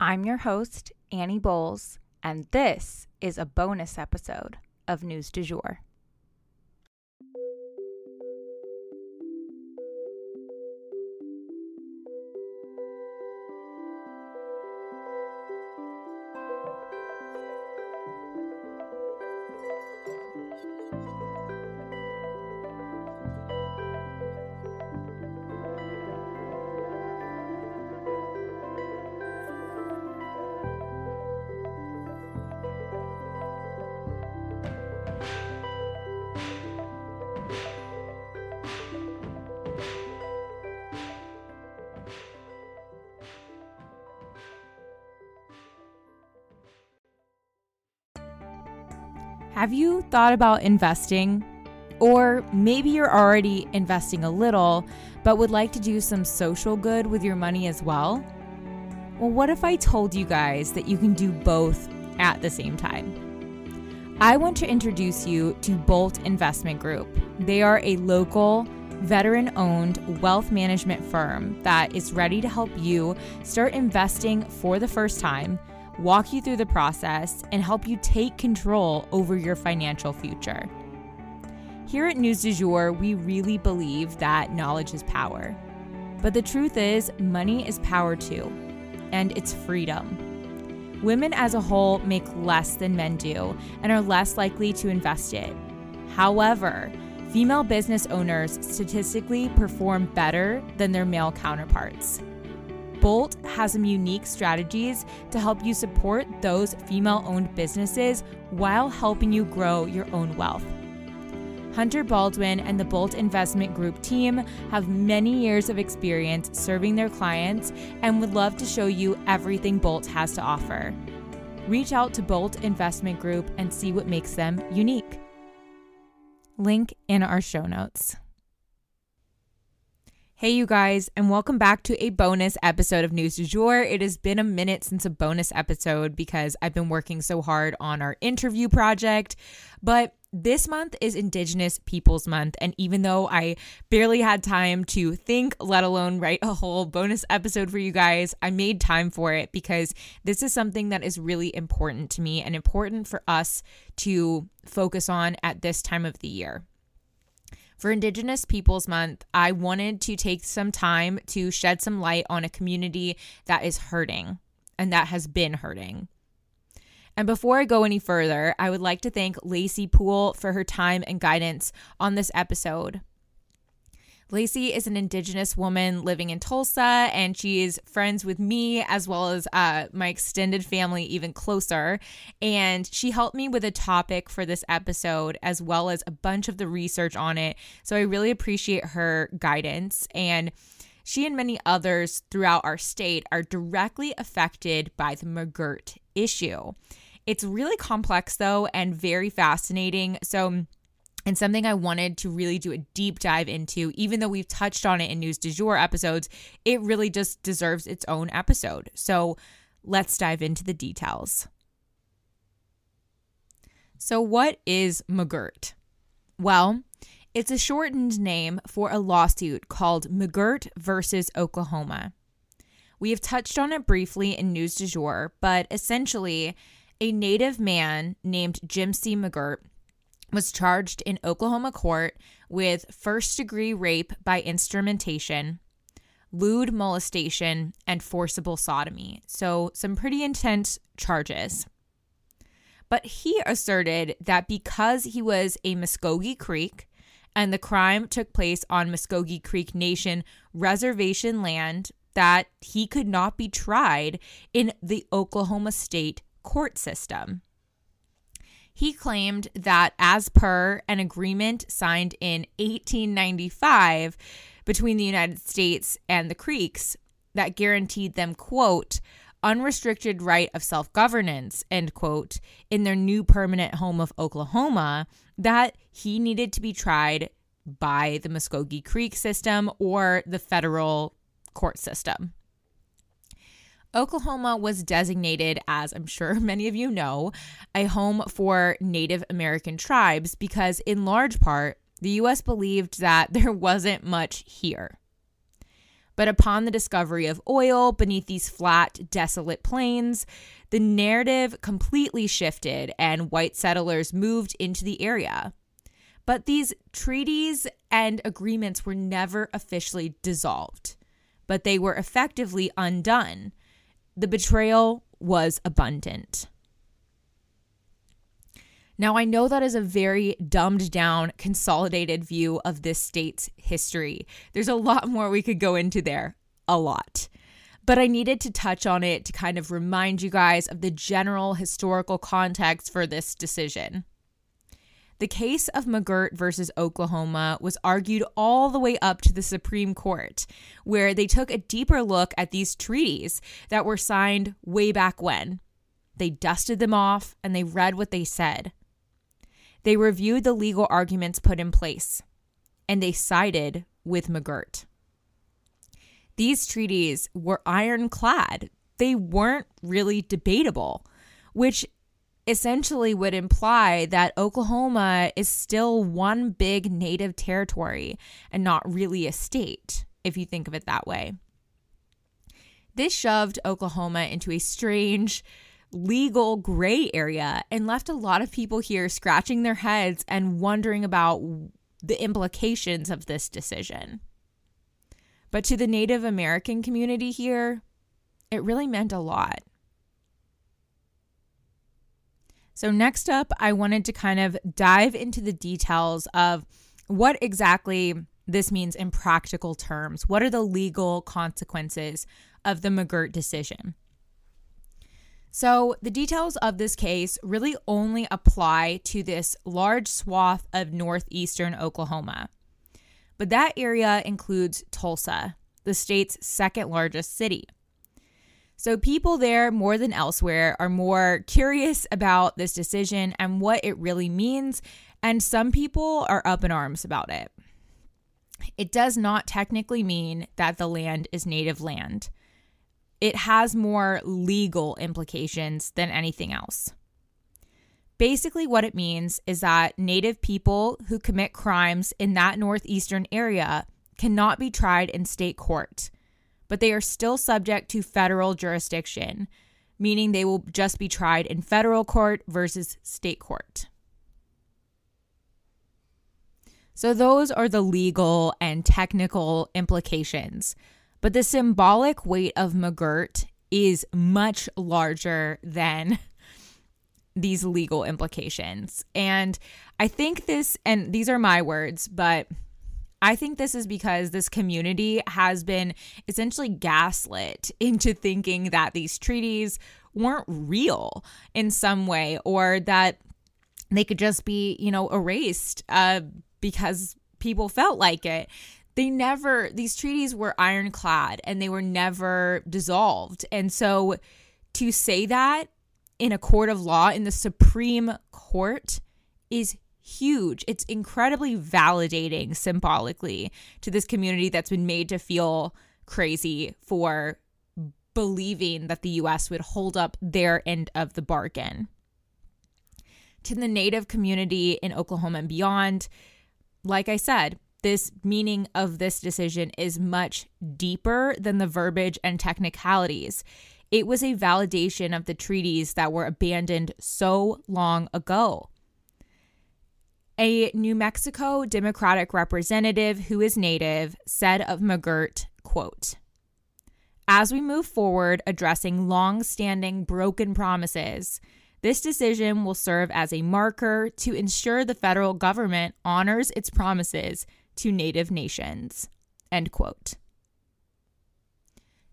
I'm your host, Annie Bowles, and this is a bonus episode of News du Jour. Have you thought about investing? Or maybe you're already investing a little, but would like to do some social good with your money as well? Well, what if I told you guys that you can do both at the same time? I want to introduce you to Bolt Investment Group. They are a local, veteran owned wealth management firm that is ready to help you start investing for the first time walk you through the process, and help you take control over your financial future. Here at News du Jour, we really believe that knowledge is power. But the truth is, money is power too, and it's freedom. Women as a whole make less than men do and are less likely to invest it. However, female business owners statistically perform better than their male counterparts. Bolt has some unique strategies to help you support those female owned businesses while helping you grow your own wealth. Hunter Baldwin and the Bolt Investment Group team have many years of experience serving their clients and would love to show you everything Bolt has to offer. Reach out to Bolt Investment Group and see what makes them unique. Link in our show notes. Hey, you guys, and welcome back to a bonus episode of News du Jour. It has been a minute since a bonus episode because I've been working so hard on our interview project. But this month is Indigenous Peoples Month, and even though I barely had time to think, let alone write a whole bonus episode for you guys, I made time for it because this is something that is really important to me and important for us to focus on at this time of the year. For Indigenous Peoples Month, I wanted to take some time to shed some light on a community that is hurting and that has been hurting. And before I go any further, I would like to thank Lacey Poole for her time and guidance on this episode. Lacey is an Indigenous woman living in Tulsa, and she is friends with me as well as uh, my extended family, even closer. And she helped me with a topic for this episode, as well as a bunch of the research on it. So I really appreciate her guidance. And she and many others throughout our state are directly affected by the McGirt issue. It's really complex, though, and very fascinating. So, and something I wanted to really do a deep dive into, even though we've touched on it in News du Jour episodes, it really just deserves its own episode. So let's dive into the details. So, what is McGirt? Well, it's a shortened name for a lawsuit called McGirt versus Oklahoma. We have touched on it briefly in News du Jour, but essentially, a native man named Jimcy McGirt was charged in Oklahoma court with first degree rape by instrumentation, lewd molestation, and forcible sodomy. So, some pretty intense charges. But he asserted that because he was a Muskogee Creek and the crime took place on Muskogee Creek Nation reservation land, that he could not be tried in the Oklahoma state court system. He claimed that, as per an agreement signed in 1895 between the United States and the Creeks, that guaranteed them, quote, unrestricted right of self governance, end quote, in their new permanent home of Oklahoma, that he needed to be tried by the Muskogee Creek system or the federal court system. Oklahoma was designated, as I'm sure many of you know, a home for Native American tribes because, in large part, the U.S. believed that there wasn't much here. But upon the discovery of oil beneath these flat, desolate plains, the narrative completely shifted and white settlers moved into the area. But these treaties and agreements were never officially dissolved, but they were effectively undone. The betrayal was abundant. Now, I know that is a very dumbed down, consolidated view of this state's history. There's a lot more we could go into there, a lot. But I needed to touch on it to kind of remind you guys of the general historical context for this decision. The case of McGirt versus Oklahoma was argued all the way up to the Supreme Court, where they took a deeper look at these treaties that were signed way back when. They dusted them off and they read what they said. They reviewed the legal arguments put in place and they sided with McGirt. These treaties were ironclad. They weren't really debatable, which essentially would imply that Oklahoma is still one big native territory and not really a state, if you think of it that way. This shoved Oklahoma into a strange, legal gray area and left a lot of people here scratching their heads and wondering about the implications of this decision. But to the Native American community here, it really meant a lot. So, next up, I wanted to kind of dive into the details of what exactly this means in practical terms. What are the legal consequences of the McGirt decision? So, the details of this case really only apply to this large swath of northeastern Oklahoma. But that area includes Tulsa, the state's second largest city. So, people there more than elsewhere are more curious about this decision and what it really means, and some people are up in arms about it. It does not technically mean that the land is native land it has more legal implications than anything else. Basically, what it means is that Native people who commit crimes in that northeastern area cannot be tried in state court, but they are still subject to federal jurisdiction, meaning they will just be tried in federal court versus state court. So, those are the legal and technical implications but the symbolic weight of McGirt is much larger than these legal implications. And I think this, and these are my words, but I think this is because this community has been essentially gaslit into thinking that these treaties weren't real in some way or that they could just be, you know, erased uh, because people felt like it. They never these treaties were ironclad and they were never dissolved. And so to say that in a court of law in the supreme court is huge it's incredibly validating symbolically to this community that's been made to feel crazy for believing that the US would hold up their end of the bargain to the native community in Oklahoma and beyond like I said, this meaning of this decision is much deeper than the verbiage and technicalities. It was a validation of the treaties that were abandoned so long ago. A New Mexico Democratic representative who is native said of McGirt, quote, As we move forward addressing long-standing broken promises, this decision will serve as a marker to ensure the federal government honors its promises to Native nations. End quote.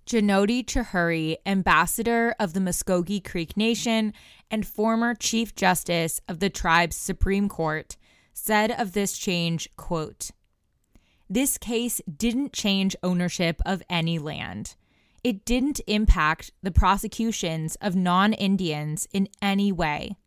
Jonodev Chaudhuri, ambassador of the Muscogee Creek Nation and former Chief Justice of the tribe's Supreme Court, said of this change, quote, This case didn't change ownership of any land. It didn't impact the prosecutions of non Indians in any way.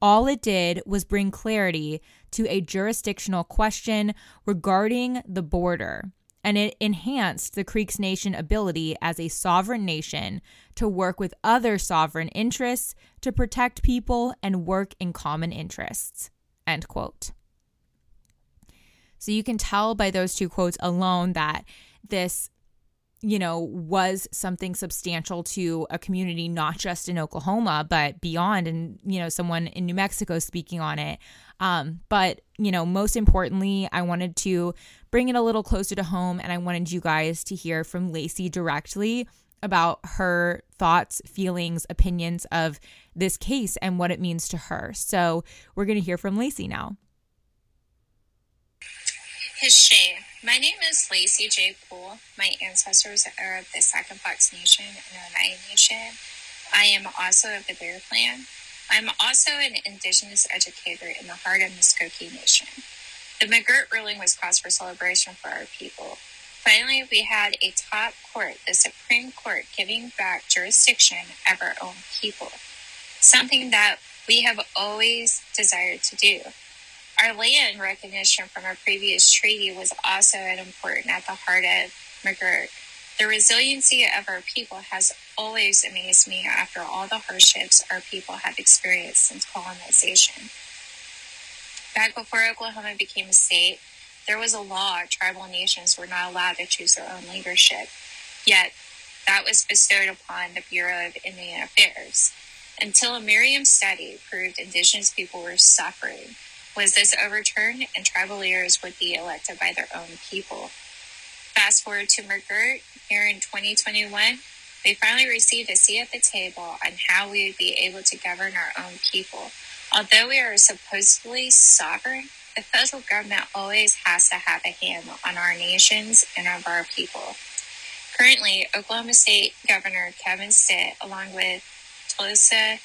All it did was bring clarity to a jurisdictional question regarding the border, and it enhanced the Creeks Nation ability as a sovereign nation to work with other sovereign interests to protect people and work in common interests. End quote. So you can tell by those two quotes alone that this you know, was something substantial to a community, not just in Oklahoma, but beyond, and, you know, someone in New Mexico speaking on it. Um, but, you know, most importantly, I wanted to bring it a little closer to home, and I wanted you guys to hear from Lacey directly about her thoughts, feelings, opinions of this case and what it means to her. So we're going to hear from Lacey now. History. My name is Lacey J. Poole. My ancestors are of the Fox Nation and Oneida Nation. I am also of the Bear Clan. I'm also an Indigenous educator in the heart of Muskogee Nation. The McGirt ruling was cause for celebration for our people. Finally, we had a top court, the Supreme Court, giving back jurisdiction of our own people, something that we have always desired to do. Our land recognition from a previous treaty was also an important at the heart of McGirt. The resiliency of our people has always amazed me after all the hardships our people have experienced since colonization. Back before Oklahoma became a state, there was a law tribal nations were not allowed to choose their own leadership. Yet, that was bestowed upon the Bureau of Indian Affairs. Until a Meriam study proved indigenous people were suffering was this overturned and tribal leaders would be elected by their own people. Fast forward to McGirt here in 2021, we finally received a seat at the table on how we would be able to govern our own people. Although we are supposedly sovereign, the federal government always has to have a hand on our nations and of our people. Currently, Oklahoma State Governor Kevin Stitt, along with Tulsa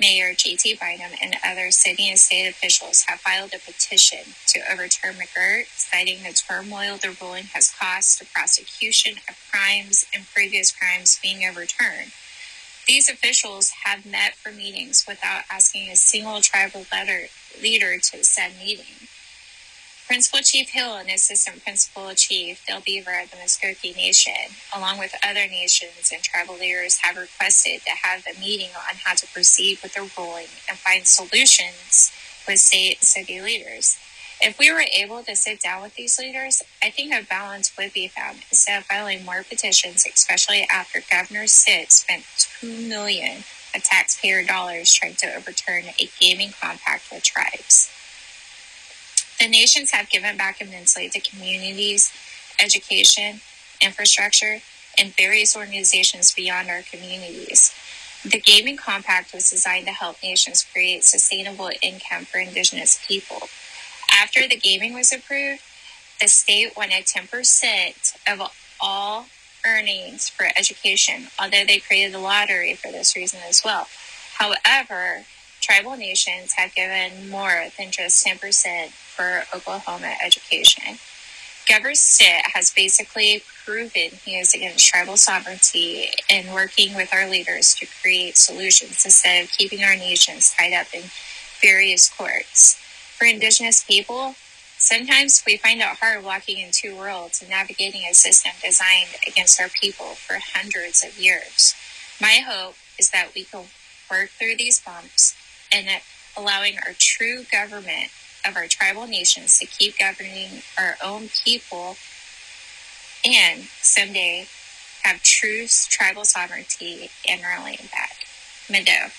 Mayor G.T. Bynum and other city and state officials have filed a petition to overturn McGirt, citing the turmoil the ruling has caused to prosecution of crimes and previous crimes being overturned. These officials have met for meetings without asking a single tribal letter, leader to said meeting. Principal Chief Hill and Assistant Principal Chief Del Beaver of the Muskogee Nation, along with other nations and tribal leaders, have requested to have a meeting on how to proceed with the ruling and find solutions with state and city leaders. If we were able to sit down with these leaders, I think a balance would be found instead of filing more petitions, especially after Governor Stitt spent two million of taxpayer dollars trying to overturn a gaming compact with tribes. The nations have given back immensely to communities, education, infrastructure, and various organizations beyond our communities. The Gaming Compact was designed to help nations create sustainable income for Indigenous people. After the gaming was approved, the state wanted 10% of all earnings for education, although they created a lottery for this reason as well. However, tribal nations have given more than just 10% for Oklahoma education. Governor Stitt has basically proven he is against tribal sovereignty and working with our leaders to create solutions instead of keeping our nations tied up in various courts. For Indigenous people, sometimes we find it hard walking in two worlds and navigating a system designed against our people for hundreds of years. My hope is that we can work through these bumps and that allowing our true government of our tribal nations to keep governing our own people and someday have true tribal sovereignty and our land back. Mvto.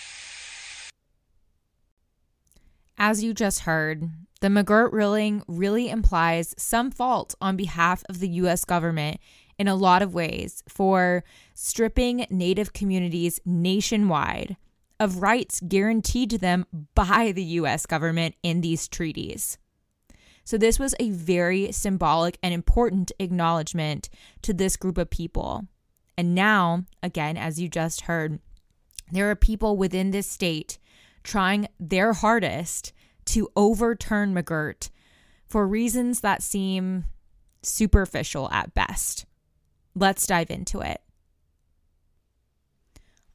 As you just heard, the McGirt ruling really implies some fault on behalf of the U.S. government in a lot of ways for stripping Native communities nationwide of rights guaranteed to them by the US government in these treaties. So, this was a very symbolic and important acknowledgement to this group of people. And now, again, as you just heard, there are people within this state trying their hardest to overturn McGirt for reasons that seem superficial at best. Let's dive into it.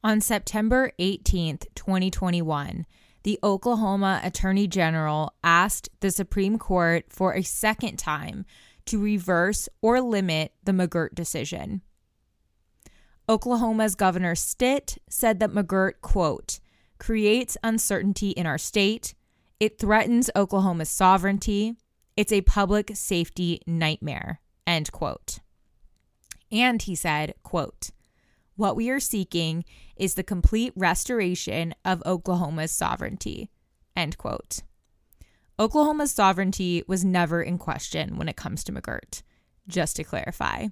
On September 18th, 2021, the Oklahoma Attorney General asked the Supreme Court for a second time to reverse or limit the McGirt decision. Oklahoma's Governor Stitt said that McGirt, quote, creates uncertainty in our state. It threatens Oklahoma's sovereignty. It's a public safety nightmare, end quote. And he said, quote, what we are seeking is the complete restoration of Oklahoma's sovereignty. End quote. Oklahoma's sovereignty was never in question when it comes to McGirt, just to clarify.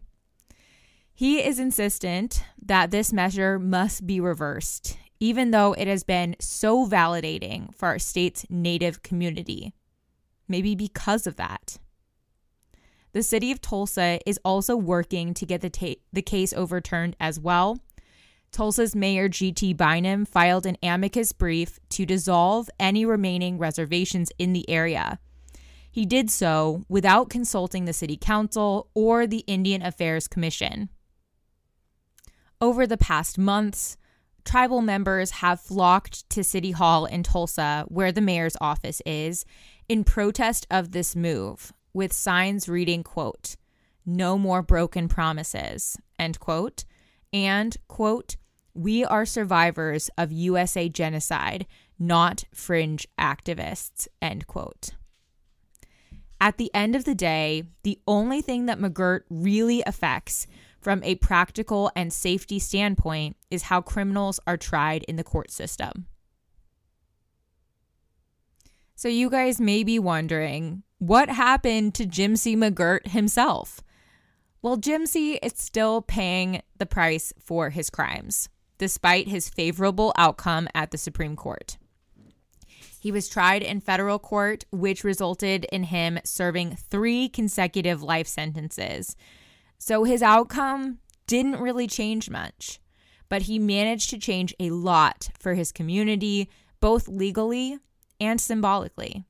He is insistent that this measure must be reversed, even though it has been so validating for our state's native community. Maybe because of that. The city of Tulsa is also working to get the, ta- the case overturned as well. Tulsa's Mayor G.T. Bynum filed an amicus brief to dissolve any remaining reservations in the area. He did so without consulting the City Council or the Indian Affairs Commission. Over the past months, tribal members have flocked to City Hall in Tulsa, where the mayor's office is, in protest of this move, with signs reading, quote, no more broken promises, end quote, and, quote, we are survivors of USA genocide, not fringe activists, end quote. At the end of the day, the only thing that McGirt really affects from a practical and safety standpoint is how criminals are tried in the court system. So, you guys may be wondering what happened to Jimcy McGirt himself? Well, Jimcy is still paying the price for his crimes, despite his favorable outcome at the Supreme Court. He was tried in federal court, which resulted in him serving three consecutive life sentences. So his outcome didn't really change much, but he managed to change a lot for his community, both legally and symbolically.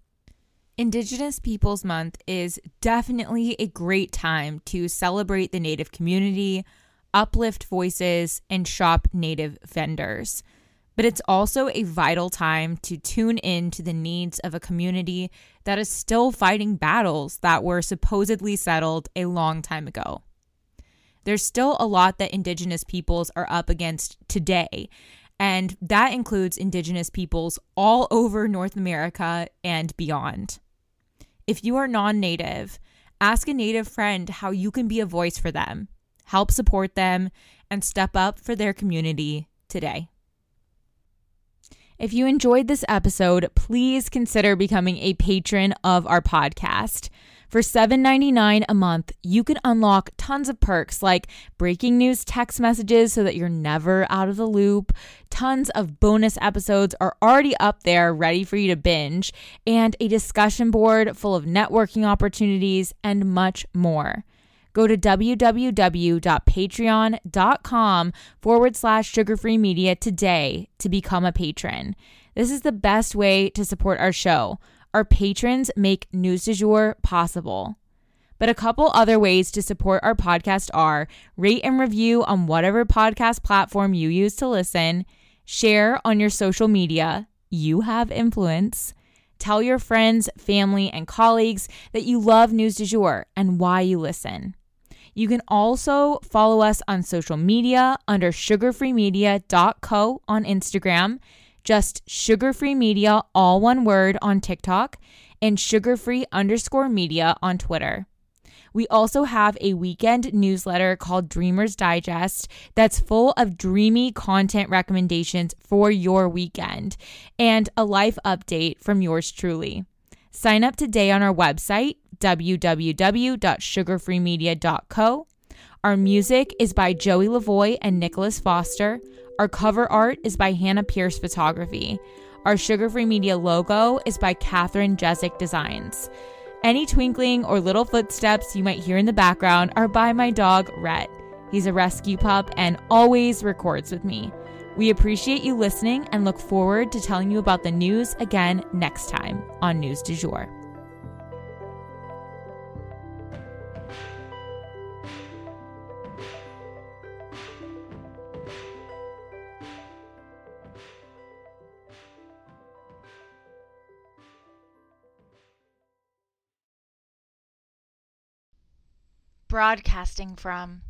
Indigenous Peoples Month is definitely a great time to celebrate the Native community, uplift voices, and shop Native vendors. But it's also a vital time to tune in to the needs of a community that is still fighting battles that were supposedly settled a long time ago. There's still a lot that Indigenous peoples are up against today, and that includes Indigenous peoples all over North America and beyond. If you are non native, ask a native friend how you can be a voice for them, help support them, and step up for their community today. If you enjoyed this episode, please consider becoming a patron of our podcast. For $7.99 a month, you can unlock tons of perks like breaking news text messages so that you're never out of the loop. Tons of bonus episodes are already up there ready for you to binge, and a discussion board full of networking opportunities and much more go to www.patreon.com forward slash sugarfree media today to become a patron. This is the best way to support our show. Our patrons make News du Jour possible. But a couple other ways to support our podcast are rate and review on whatever podcast platform you use to listen, share on your social media, you have influence, tell your friends, family, and colleagues that you love News du Jour and why you listen. You can also follow us on social media under sugarfreemedia.co on Instagram just sugarfree media, all one word on TikTok, and sugarfree underscore media on Twitter. We also have a weekend newsletter called Dreamers Digest that's full of dreamy content recommendations for your weekend and a life update from yours truly. Sign up today on our website, www.sugarfreemedia.co. Our music is by Joey Lavoy and Nicholas Foster. Our cover art is by Hannah Pierce Photography. Our Sugar Free Media logo is by Catherine Jezik Designs. Any twinkling or little footsteps you might hear in the background are by my dog, Rhett. He's a rescue pup and always records with me. We appreciate you listening and look forward to telling you about the news again next time on News du Jour. Broadcasting from.